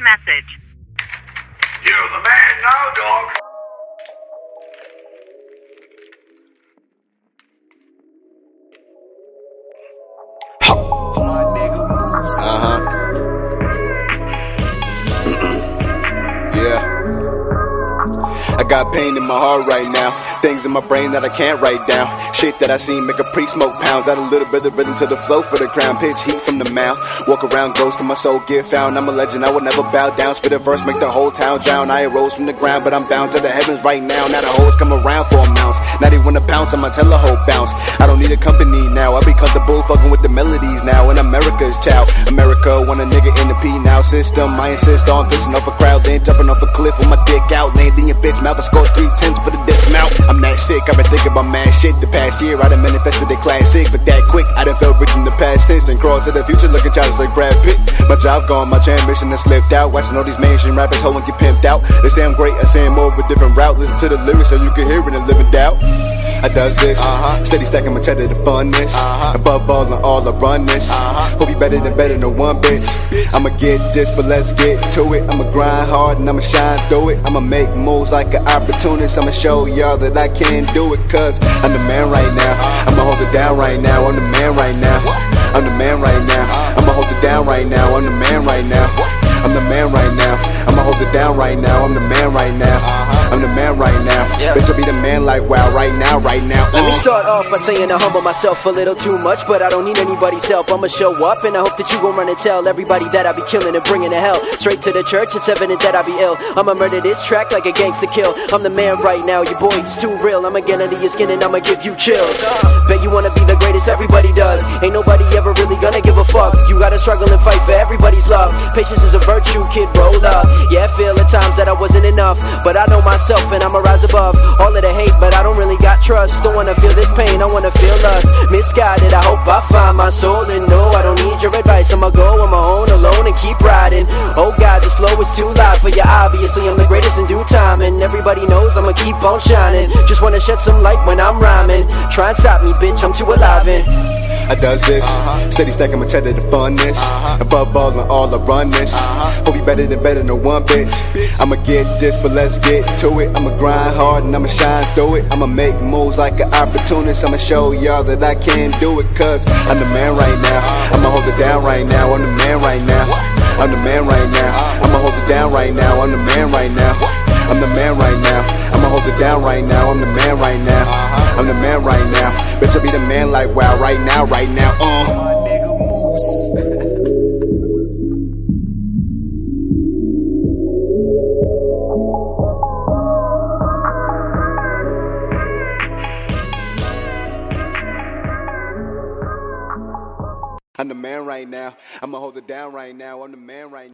message. You're the man now, dog. Got pain in my heart right now. Things in my brain that I can't write down. Shit that I seen make a pre smoke pounds. Add a little bit of rhythm to the flow for the crown. Pitch heat from the mouth. Walk around ghost and my soul get found. I'm a legend, I will never bow down. Spit a verse, make the whole town drown. I arose from the ground, but I'm bound to the heavens right now. Now the hoes come around for a mounce. Now wanna bounce, I'ma tell a hoe bounce. I don't need a company now. I be comfortable fucking with the melodies now. And America's child. America want a nigga in the P now system. I insist on pissing off a crowd, then jumping off a cliff with my dick out. Landing your bitch mouth. I score three times for the dismount. I'm that sick, I've been thinking about mad shit the past year. I done manifested the classic, but that quick. I done felt rich in the past tense and crawl to the future looking childish like Brad Pitt. My job gone, my transmission has slipped out. Watching all these mainstream rappers hoe and get pimped out. They say I'm great, I say I'm more of a different route. Listen to the lyrics so you can hear it and live in doubt. I does this, Uh-huh. steady stacking my cheddar to fund this. Uh-huh. Above all and all, I run this. Uh-huh. Hope you better than better, no one bitch. I'ma get this, but let's get to it. I'ma grind hard and I'ma shine through it. I'ma make moves like an opportunist. I'ma show y'all that I can do it, cause I'm the man right now. I'ma hold it down right now. I'm the man right now. I'm the man right now. I'ma hold it down right now. I'm the man right now. I'm the man right now. Hold it down right now. I'm the man right now. I'm the man right now. Yeah. Bitch, I be the man like wow right now, right now. Let me Uh. start off by saying I humble myself a little too much, but I don't need anybody's help. I'ma show up and I hope that you gon' run and tell everybody that I be killing and bringing to hell. Straight to the church, it's evident that I be ill. I'ma murder this track like a gangster kill. I'm the man right now, your boy, he's too real. I'ma get under your skin and I'ma give you chills. Bet you wanna be the greatest, everybody does. Ain't nobody ever really gonna give a fuck. You gotta struggle and fight for everybody's love. Patience is a virtue, kid, roll up. Yeah, I feel at times that I wasn't enough, but I know myself and I'ma rise above all of the hate, but I don't really got trust. Don't wanna feel this pain, I wanna feel lust. Misguided, I hope I find my soul and no, I don't need your advice. I'ma go on my own alone and keep riding. Oh God, this flow is too loud for you. Obviously, I'm the greatest in due time, and everybody knows I'ma keep on shining. Just wanna shed some light when I'm rhyming. Try and stop me, bitch, I'm too alive and. I does this. Steady stacking my cheddar to fund this. Above all and all, I run this. Hope you better than better, no one bitch. I'ma get this, but let's get to it. I'ma grind hard and I'ma shine through it. I'ma make moves like an opportunist. I'ma show y'all that I can do it, cause I'm the man right now. I'ma hold it down right now. I'm the man right now. I'm the man right now. I'ma hold it down right now. I'm the man right now. I'm the man right now. I'ma hold it down right now. I'm the man right now. I'm the man right now. Bitch, I be the man like wow right now, right now. Uh. I'm the man right now. I'ma hold it down right now. I'm the man right now.